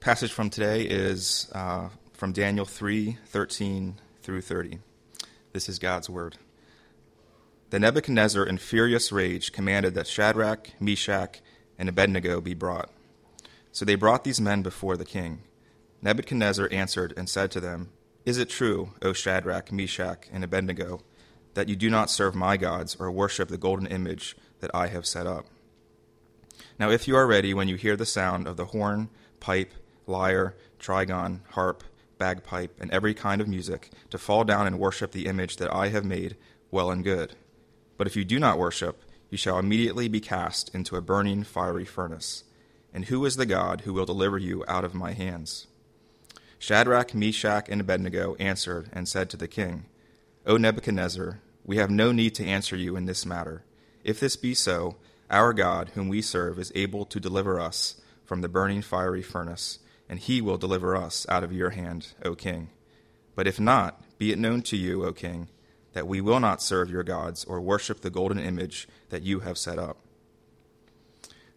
passage from today is uh, from Daniel 3 13 through 30. This is God's word. Then Nebuchadnezzar, in furious rage, commanded that Shadrach, Meshach, and Abednego be brought. So they brought these men before the king. Nebuchadnezzar answered and said to them, Is it true, O Shadrach, Meshach, and Abednego, that you do not serve my gods or worship the golden image that I have set up? Now, if you are ready when you hear the sound of the horn, pipe, lyre, trigon, harp, bagpipe, and every kind of music, to fall down and worship the image that I have made, well and good. But if you do not worship, you shall immediately be cast into a burning fiery furnace. And who is the God who will deliver you out of my hands? Shadrach, Meshach, and Abednego answered and said to the king, O Nebuchadnezzar, we have no need to answer you in this matter. If this be so, our God, whom we serve, is able to deliver us from the burning fiery furnace, and he will deliver us out of your hand, O king. But if not, be it known to you, O king, that we will not serve your gods or worship the golden image that you have set up.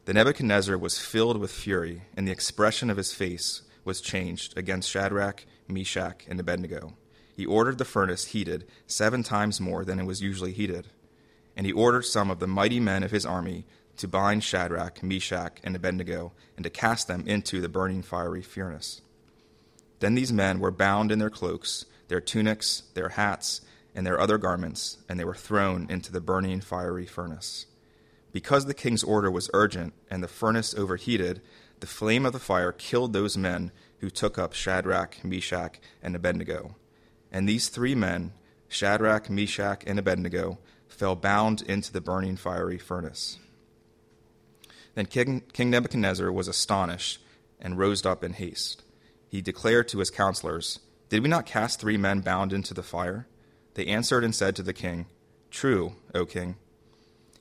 The Nebuchadnezzar was filled with fury, and the expression of his face was changed against Shadrach, Meshach, and Abednego. He ordered the furnace heated seven times more than it was usually heated and he ordered some of the mighty men of his army to bind Shadrach, Meshach, and Abednego, and to cast them into the burning fiery furnace. Then these men were bound in their cloaks, their tunics, their hats, and their other garments, and they were thrown into the burning fiery furnace. Because the king's order was urgent and the furnace overheated, the flame of the fire killed those men who took up Shadrach, Meshach, and Abednego. And these three men, Shadrach, Meshach, and Abednego, fell bound into the burning fiery furnace. Then King, King Nebuchadnezzar was astonished and rose up in haste. He declared to his counselors, Did we not cast three men bound into the fire? They answered and said to the king, True, O king.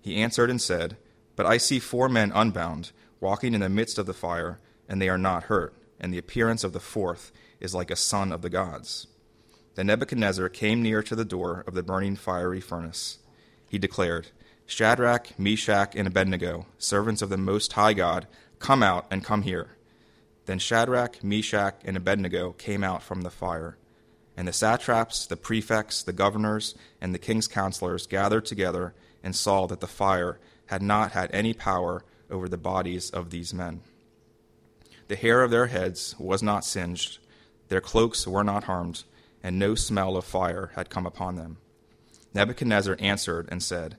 He answered and said, But I see four men unbound, walking in the midst of the fire, and they are not hurt, and the appearance of the fourth is like a son of the gods. Then Nebuchadnezzar came near to the door of the burning fiery furnace he declared, Shadrach, Meshach, and Abednego, servants of the Most High God, come out and come here. Then Shadrach, Meshach, and Abednego came out from the fire. And the satraps, the prefects, the governors, and the king's counselors gathered together and saw that the fire had not had any power over the bodies of these men. The hair of their heads was not singed, their cloaks were not harmed, and no smell of fire had come upon them. Nebuchadnezzar answered and said,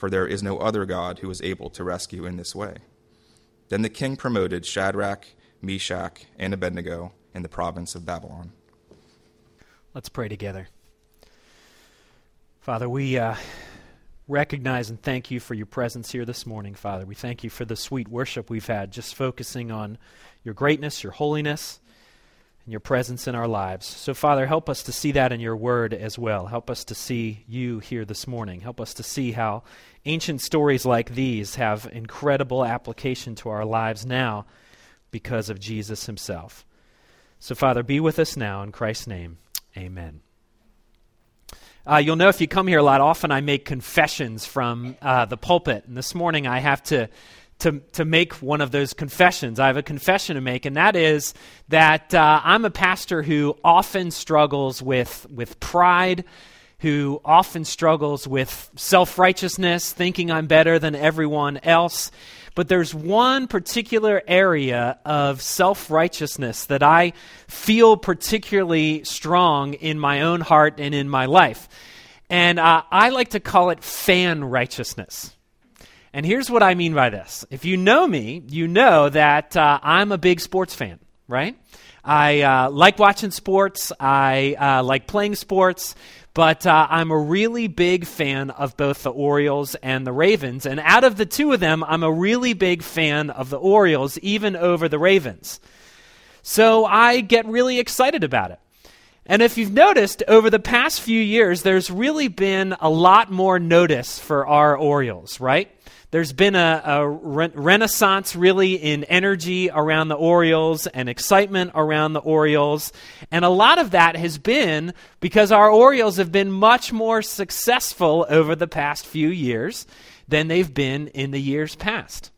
for there is no other God who is able to rescue in this way. Then the king promoted Shadrach, Meshach, and Abednego in the province of Babylon. Let's pray together. Father, we uh, recognize and thank you for your presence here this morning, Father. We thank you for the sweet worship we've had, just focusing on your greatness, your holiness and your presence in our lives. So, Father, help us to see that in your word as well. Help us to see you here this morning. Help us to see how ancient stories like these have incredible application to our lives now because of Jesus himself. So, Father, be with us now in Christ's name. Amen. Uh, you'll know if you come here a lot, often I make confessions from uh, the pulpit. And this morning I have to to, to make one of those confessions. I have a confession to make, and that is that uh, I'm a pastor who often struggles with, with pride, who often struggles with self righteousness, thinking I'm better than everyone else. But there's one particular area of self righteousness that I feel particularly strong in my own heart and in my life. And uh, I like to call it fan righteousness. And here's what I mean by this. If you know me, you know that uh, I'm a big sports fan, right? I uh, like watching sports, I uh, like playing sports, but uh, I'm a really big fan of both the Orioles and the Ravens. And out of the two of them, I'm a really big fan of the Orioles, even over the Ravens. So I get really excited about it. And if you've noticed, over the past few years, there's really been a lot more notice for our Orioles, right? There's been a, a re- renaissance really in energy around the Orioles and excitement around the Orioles. And a lot of that has been because our Orioles have been much more successful over the past few years than they've been in the years past.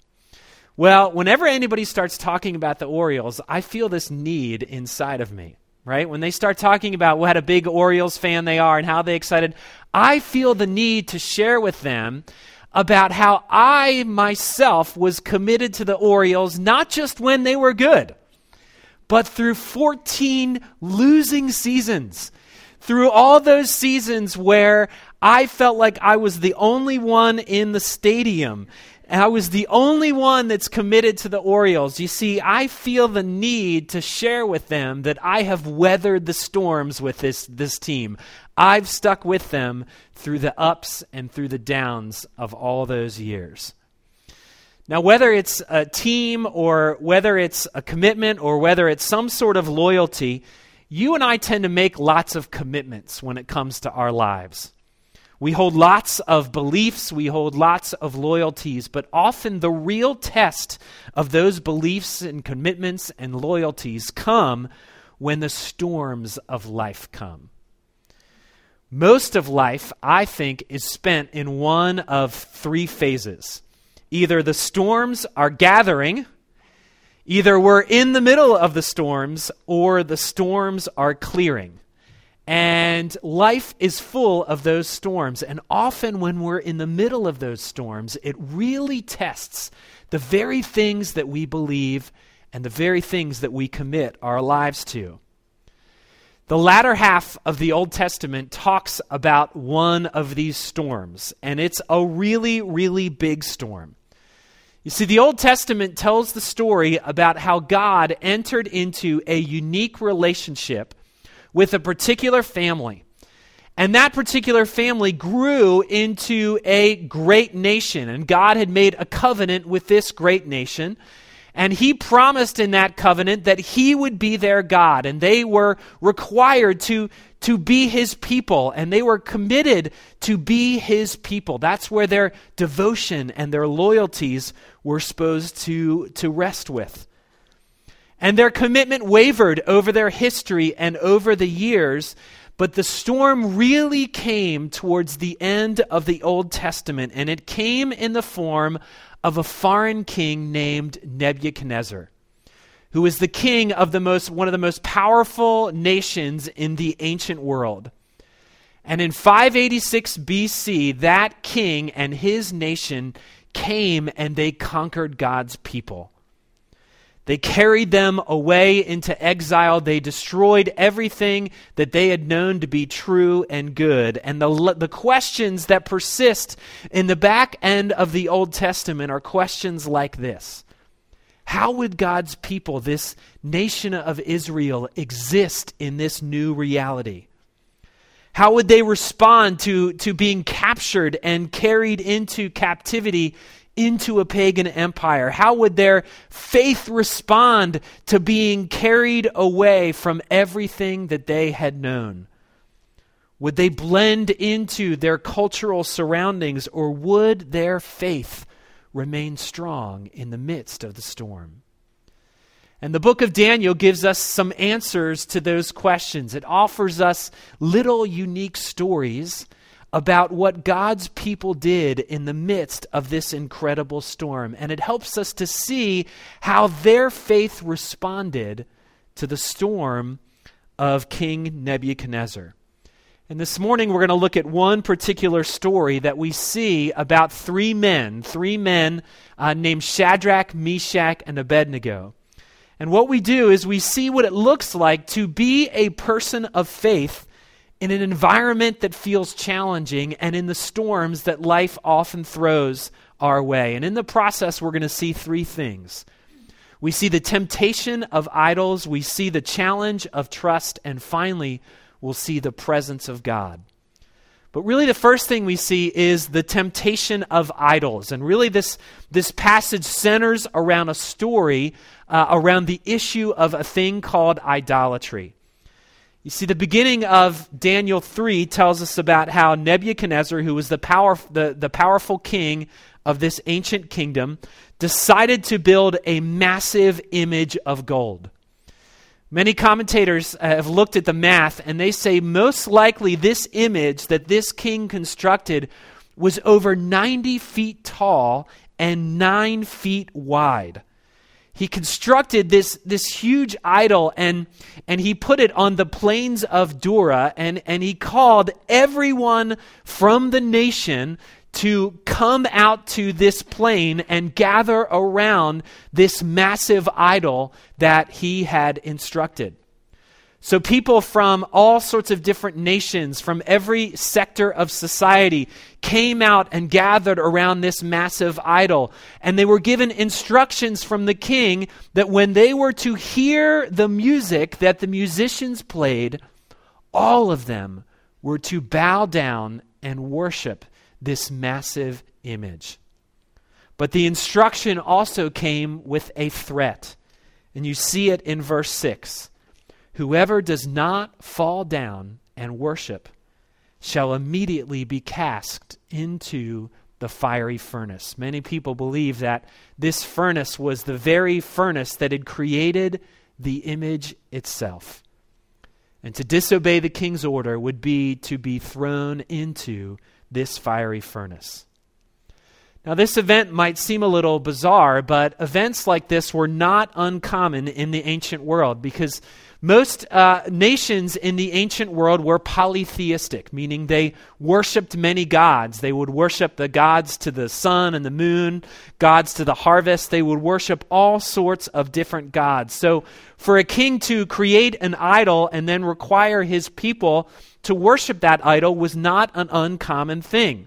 Well, whenever anybody starts talking about the Orioles, I feel this need inside of me right? When they start talking about what a big Orioles fan they are and how they excited, I feel the need to share with them about how I myself was committed to the Orioles, not just when they were good, but through 14 losing seasons. Through all those seasons where I felt like I was the only one in the stadium and I was the only one that's committed to the Orioles. You see, I feel the need to share with them that I have weathered the storms with this, this team. I've stuck with them through the ups and through the downs of all those years. Now, whether it's a team or whether it's a commitment or whether it's some sort of loyalty, you and I tend to make lots of commitments when it comes to our lives. We hold lots of beliefs, we hold lots of loyalties, but often the real test of those beliefs and commitments and loyalties come when the storms of life come. Most of life, I think, is spent in one of three phases. Either the storms are gathering, either we're in the middle of the storms, or the storms are clearing. And life is full of those storms. And often, when we're in the middle of those storms, it really tests the very things that we believe and the very things that we commit our lives to. The latter half of the Old Testament talks about one of these storms, and it's a really, really big storm. You see, the Old Testament tells the story about how God entered into a unique relationship with a particular family. And that particular family grew into a great nation. And God had made a covenant with this great nation. And He promised in that covenant that He would be their God. And they were required to, to be His people. And they were committed to be His people. That's where their devotion and their loyalties were supposed to, to rest with. And their commitment wavered over their history and over the years, but the storm really came towards the end of the Old Testament, and it came in the form of a foreign king named Nebuchadnezzar, who was the king of the most, one of the most powerful nations in the ancient world. And in 586 BC, that king and his nation came and they conquered God's people. They carried them away into exile. They destroyed everything that they had known to be true and good. And the, the questions that persist in the back end of the Old Testament are questions like this How would God's people, this nation of Israel, exist in this new reality? How would they respond to, to being captured and carried into captivity into a pagan empire? How would their faith respond to being carried away from everything that they had known? Would they blend into their cultural surroundings, or would their faith remain strong in the midst of the storm? And the book of Daniel gives us some answers to those questions. It offers us little unique stories about what God's people did in the midst of this incredible storm. And it helps us to see how their faith responded to the storm of King Nebuchadnezzar. And this morning we're going to look at one particular story that we see about three men, three men uh, named Shadrach, Meshach, and Abednego. And what we do is we see what it looks like to be a person of faith in an environment that feels challenging and in the storms that life often throws our way. And in the process, we're going to see three things. We see the temptation of idols, we see the challenge of trust, and finally, we'll see the presence of God. But really, the first thing we see is the temptation of idols. And really, this, this passage centers around a story uh, around the issue of a thing called idolatry. You see, the beginning of Daniel 3 tells us about how Nebuchadnezzar, who was the, power, the, the powerful king of this ancient kingdom, decided to build a massive image of gold. Many commentators uh, have looked at the math and they say most likely this image that this king constructed was over 90 feet tall and 9 feet wide he constructed this, this huge idol and, and he put it on the plains of Dura and, and he called everyone from the nation to come out to this plain and gather around this massive idol that he had instructed. So, people from all sorts of different nations, from every sector of society, came out and gathered around this massive idol. And they were given instructions from the king that when they were to hear the music that the musicians played, all of them were to bow down and worship this massive image. But the instruction also came with a threat. And you see it in verse 6. Whoever does not fall down and worship shall immediately be cast into the fiery furnace. Many people believe that this furnace was the very furnace that had created the image itself. And to disobey the king's order would be to be thrown into this fiery furnace. Now, this event might seem a little bizarre, but events like this were not uncommon in the ancient world because most uh, nations in the ancient world were polytheistic, meaning they worshiped many gods. They would worship the gods to the sun and the moon, gods to the harvest. They would worship all sorts of different gods. So, for a king to create an idol and then require his people to worship that idol was not an uncommon thing.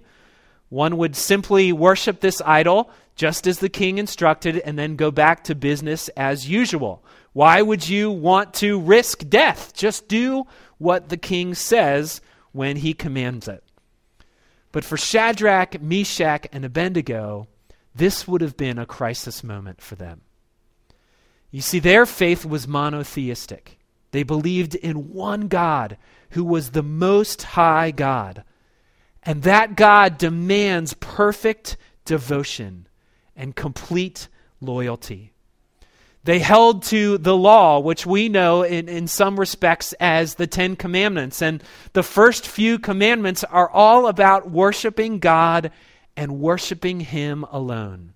One would simply worship this idol just as the king instructed and then go back to business as usual. Why would you want to risk death? Just do what the king says when he commands it. But for Shadrach, Meshach, and Abednego, this would have been a crisis moment for them. You see, their faith was monotheistic. They believed in one God who was the most high God. And that God demands perfect devotion and complete loyalty. They held to the law, which we know in, in some respects as the Ten Commandments. And the first few commandments are all about worshiping God and worshiping Him alone.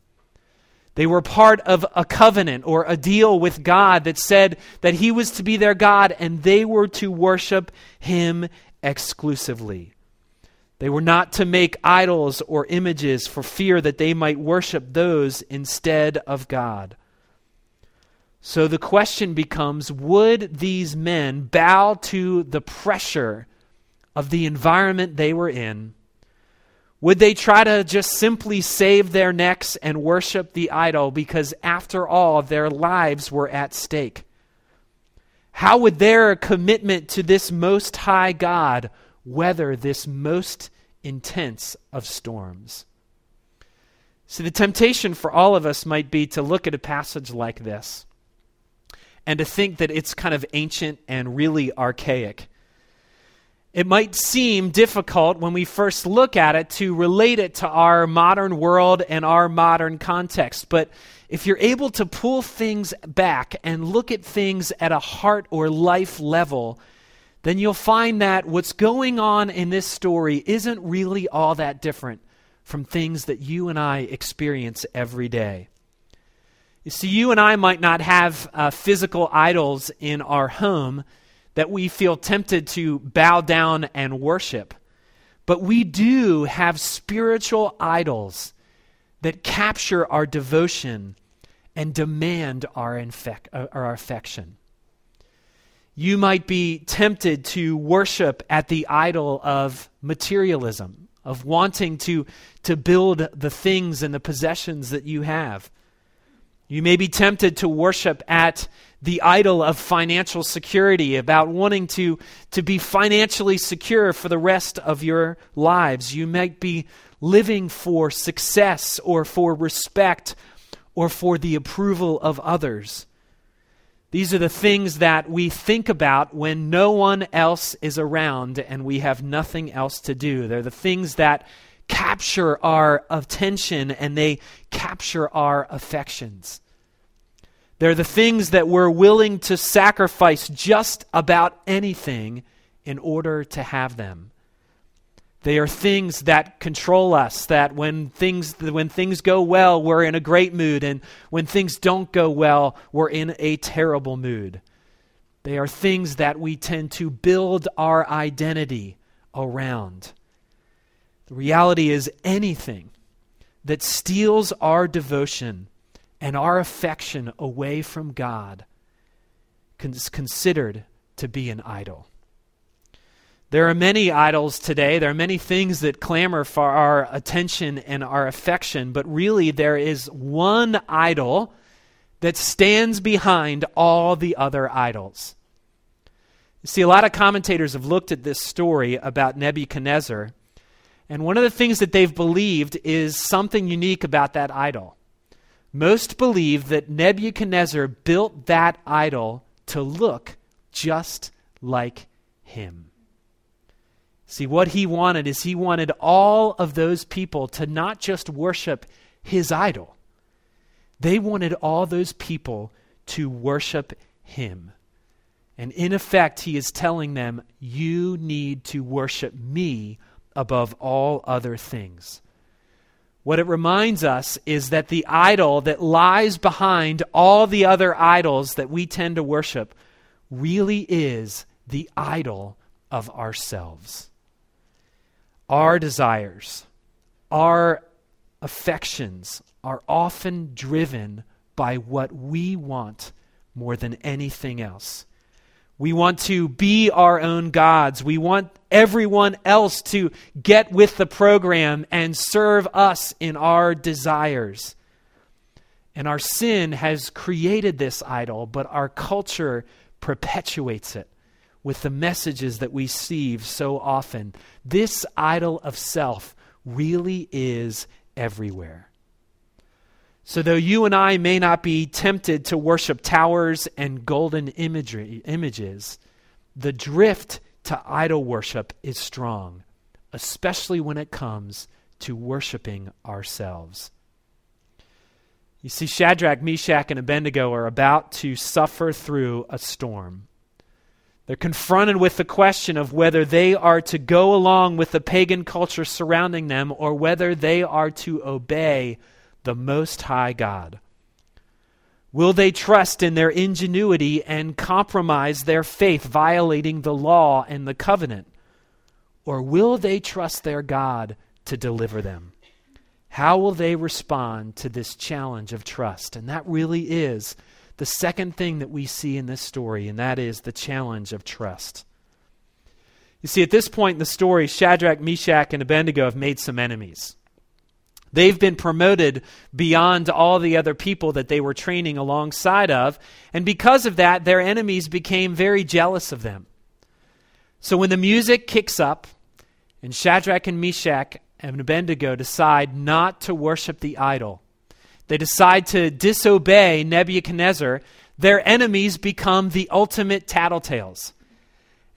They were part of a covenant or a deal with God that said that He was to be their God and they were to worship Him exclusively. They were not to make idols or images for fear that they might worship those instead of God. So the question becomes would these men bow to the pressure of the environment they were in? Would they try to just simply save their necks and worship the idol because, after all, their lives were at stake? How would their commitment to this most high God weather this most intense of storms? See, the temptation for all of us might be to look at a passage like this and to think that it's kind of ancient and really archaic. It might seem difficult when we first look at it to relate it to our modern world and our modern context, but if you're able to pull things back and look at things at a heart or life level, then you'll find that what's going on in this story isn't really all that different from things that you and I experience every day. You see, you and I might not have uh, physical idols in our home that we feel tempted to bow down and worship, but we do have spiritual idols that capture our devotion and demand our, infec- uh, our affection. You might be tempted to worship at the idol of materialism, of wanting to, to build the things and the possessions that you have. You may be tempted to worship at the idol of financial security, about wanting to, to be financially secure for the rest of your lives. You might be living for success or for respect or for the approval of others. These are the things that we think about when no one else is around and we have nothing else to do. They're the things that capture our attention and they capture our affections. They're the things that we're willing to sacrifice just about anything in order to have them. They are things that control us, that when things, when things go well, we're in a great mood, and when things don't go well, we're in a terrible mood. They are things that we tend to build our identity around. The reality is anything that steals our devotion and our affection away from God is considered to be an idol. There are many idols today. There are many things that clamor for our attention and our affection, but really there is one idol that stands behind all the other idols. You see, a lot of commentators have looked at this story about Nebuchadnezzar, and one of the things that they've believed is something unique about that idol. Most believe that Nebuchadnezzar built that idol to look just like him. See, what he wanted is he wanted all of those people to not just worship his idol, they wanted all those people to worship him. And in effect, he is telling them, You need to worship me above all other things. What it reminds us is that the idol that lies behind all the other idols that we tend to worship really is the idol of ourselves our desires, our affections are often driven by what we want more than anything else. We want to be our own gods. We want everyone else to get with the program and serve us in our desires. And our sin has created this idol, but our culture perpetuates it with the messages that we receive so often. This idol of self really is everywhere. So, though you and I may not be tempted to worship towers and golden imagery, images, the drift to idol worship is strong, especially when it comes to worshiping ourselves. You see, Shadrach, Meshach, and Abednego are about to suffer through a storm. They're confronted with the question of whether they are to go along with the pagan culture surrounding them or whether they are to obey the Most High God. Will they trust in their ingenuity and compromise their faith, violating the law and the covenant? Or will they trust their God to deliver them? How will they respond to this challenge of trust? And that really is the second thing that we see in this story, and that is the challenge of trust. You see, at this point in the story, Shadrach, Meshach, and Abednego have made some enemies. They've been promoted beyond all the other people that they were training alongside of, and because of that, their enemies became very jealous of them. So when the music kicks up, and Shadrach and Meshach and Abednego decide not to worship the idol, they decide to disobey Nebuchadnezzar. Their enemies become the ultimate tattletales.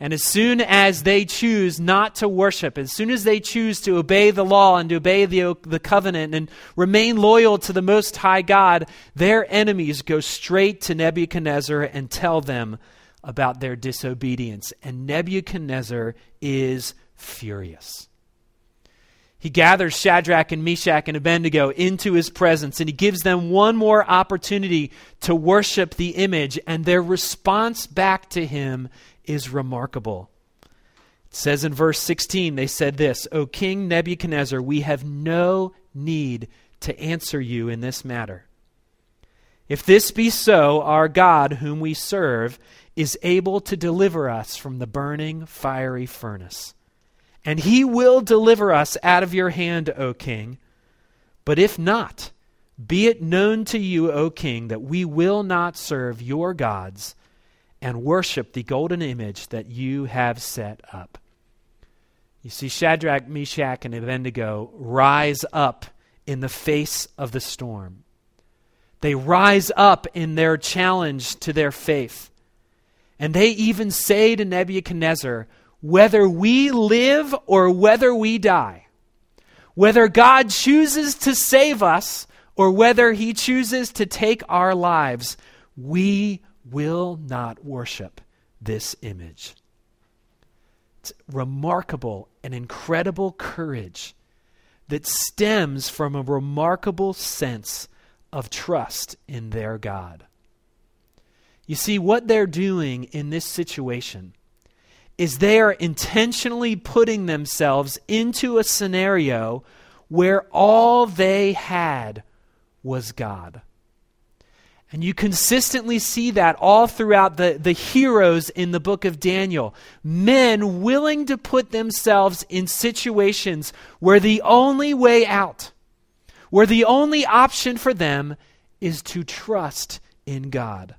And as soon as they choose not to worship, as soon as they choose to obey the law and to obey the, the covenant and remain loyal to the Most High God, their enemies go straight to Nebuchadnezzar and tell them about their disobedience. And Nebuchadnezzar is furious he gathers Shadrach and Meshach and Abednego into his presence and he gives them one more opportunity to worship the image, and their response back to him is remarkable. It says in verse 16, they said this O King Nebuchadnezzar, we have no need to answer you in this matter. If this be so, our God, whom we serve, is able to deliver us from the burning fiery furnace and he will deliver us out of your hand, O king. But if not, be it known to you, O king, that we will not serve your gods and worship the golden image that you have set up. You see, Shadrach, Meshach, and Abednego rise up in the face of the storm. They rise up in their challenge to their faith. And they even say to Nebuchadnezzar, whether we live or whether we die, whether God chooses to save us or whether he chooses to take our lives, we will not worship this image. It's remarkable and incredible courage that stems from a remarkable sense of trust in their God. You see, what they're doing in this situation is they are intentionally putting themselves into a scenario where all they had was God. And you consistently see that all throughout the, the heroes in the book of Daniel. Men willing to put themselves in situations where the only way out, where the only option for them is to trust in God.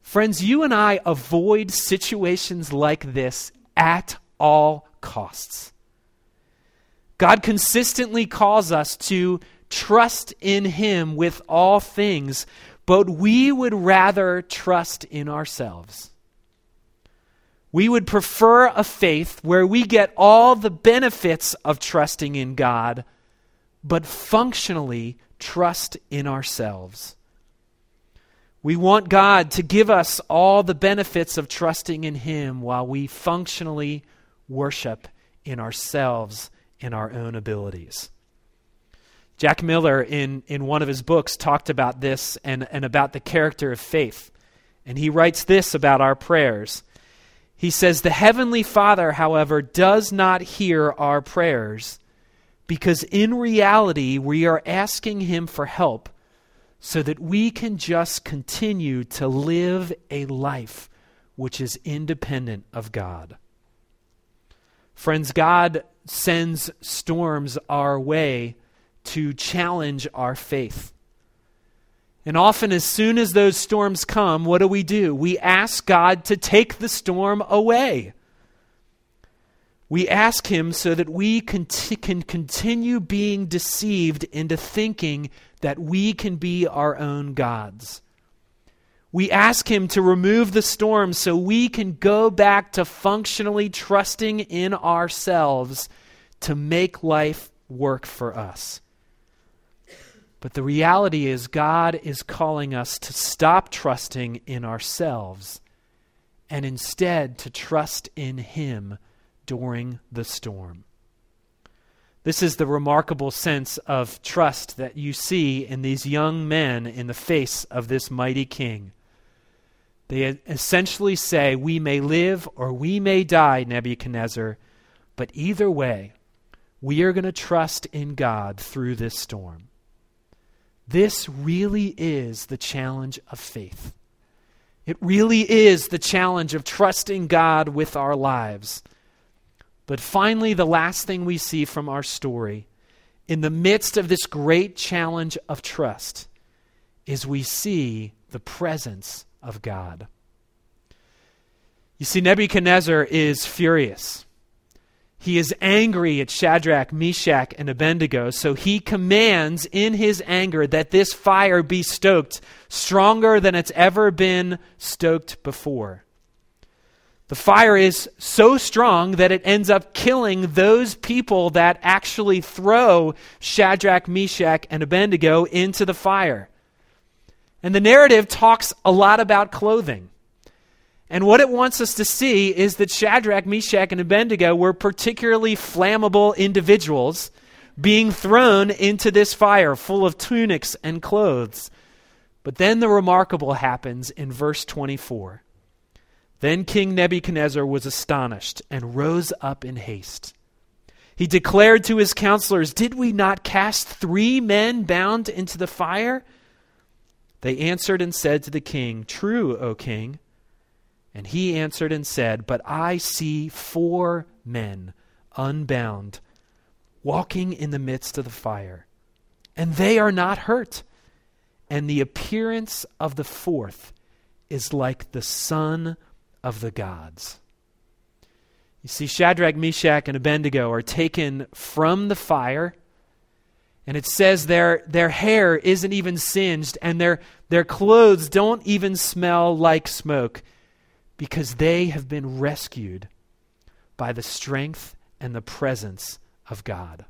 Friends, you and I avoid situations like this at all costs. God consistently calls us to trust in Him with all things, but we would rather trust in ourselves. We would prefer a faith where we get all the benefits of trusting in God, but functionally trust in ourselves. We want God to give us all the benefits of trusting in Him while we functionally worship in ourselves in our own abilities. Jack Miller, in, in one of his books, talked about this and, and about the character of faith. And he writes this about our prayers. He says, The Heavenly Father, however, does not hear our prayers because in reality we are asking Him for help so that we can just continue to live a life which is independent of God. Friends, God sends storms our way to challenge our faith. And often, as soon as those storms come, what do we do? We ask God to take the storm away. We ask Him so that we can continue being deceived into thinking that we can be our own gods. We ask Him to remove the storm so we can go back to functionally trusting in ourselves to make life work for us. But the reality is, God is calling us to stop trusting in ourselves and instead to trust in Him during the storm. This is the remarkable sense of trust that you see in these young men in the face of this mighty king. They essentially say, We may live or we may die, Nebuchadnezzar, but either way, we are going to trust in God through this storm. This really is the challenge of faith. It really is the challenge of trusting God with our lives. But finally, the last thing we see from our story, in the midst of this great challenge of trust, is we see the presence of God. You see, Nebuchadnezzar is furious. He is angry at Shadrach, Meshach, and Abednego, so he commands in his anger that this fire be stoked stronger than it's ever been stoked before. The fire is so strong that it ends up killing those people that actually throw Shadrach, Meshach, and Abednego into the fire. And the narrative talks a lot about clothing. And what it wants us to see is that Shadrach, Meshach, and Abednego were particularly flammable individuals being thrown into this fire full of tunics and clothes. But then the remarkable happens in verse 24. Then King Nebuchadnezzar was astonished and rose up in haste. He declared to his counselors, Did we not cast three men bound into the fire? They answered and said to the king, True, O king. And he answered and said, But I see four men unbound, walking in the midst of the fire, and they are not hurt. And the appearance of the fourth is like the son of the gods. You see, Shadrach, Meshach, and Abednego are taken from the fire, And it says their, their hair isn't even singed, and their, their clothes don't even smell like smoke because they have been rescued by the strength and the presence of God.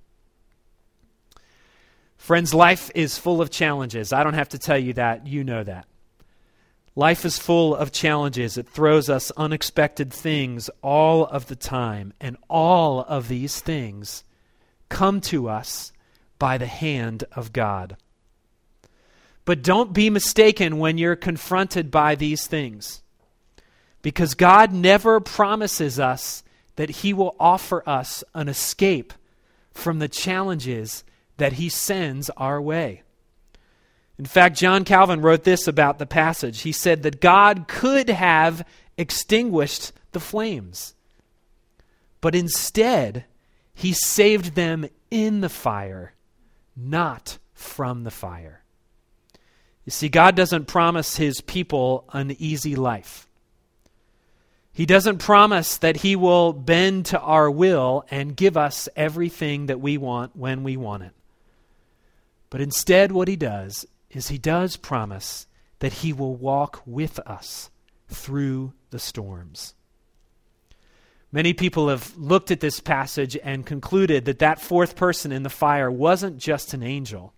Friends, life is full of challenges. I don't have to tell you that. You know that. Life is full of challenges. It throws us unexpected things all of the time. And all of these things come to us by the hand of God. But don't be mistaken when you're confronted by these things. Because God never promises us that He will offer us an escape from the challenges that He sends our way. In fact, John Calvin wrote this about the passage. He said that God could have extinguished the flames, but instead, He saved them in the fire, not from the fire. You see, God doesn't promise His people an easy life. He doesn't promise that He will bend to our will and give us everything that we want when we want it. But instead, what He does is He does promise that He will walk with us through the storms. Many people have looked at this passage and concluded that that fourth person in the fire wasn't just an angel,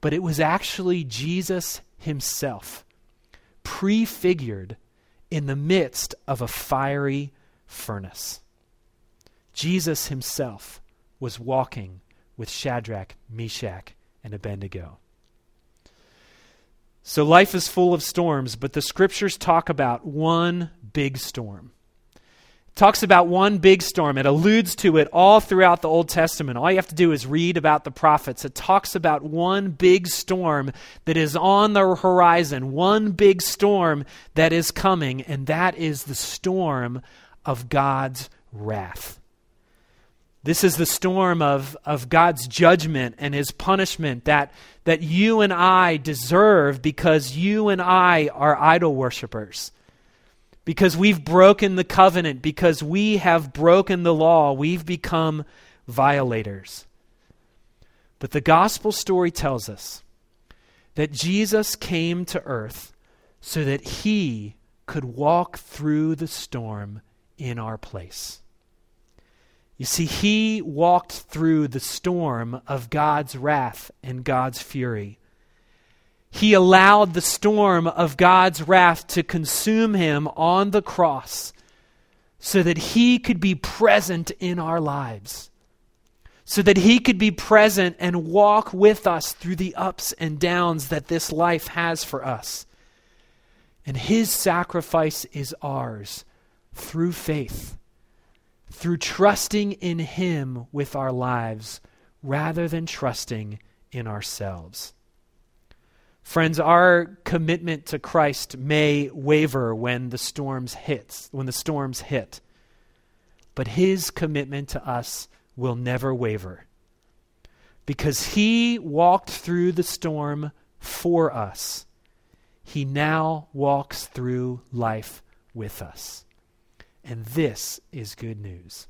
but it was actually Jesus himself, prefigured in the midst of a fiery furnace. Jesus himself was walking with Shadrach, Meshach, and Abednego. So life is full of storms, but the scriptures talk about one big storm talks about one big storm. It alludes to it all throughout the Old Testament. All you have to do is read about the prophets. It talks about one big storm that is on the horizon, one big storm that is coming, and that is the storm of God's wrath. This is the storm of, of God's judgment and his punishment that, that you and I deserve because you and I are idol worshippers because we've broken the covenant, because we have broken the law, we've become violators. But the gospel story tells us that Jesus came to earth so that he could walk through the storm in our place. You see, he walked through the storm of God's wrath and God's fury he allowed the storm of God's wrath to consume him on the cross so that he could be present in our lives, so that he could be present and walk with us through the ups and downs that this life has for us. And his sacrifice is ours through faith, through trusting in him with our lives rather than trusting in ourselves. Friends, our commitment to Christ may waver when the storms hits, when the storms hit. But his commitment to us will never waver. Because he walked through the storm for us. He now walks through life with us. And this is good news.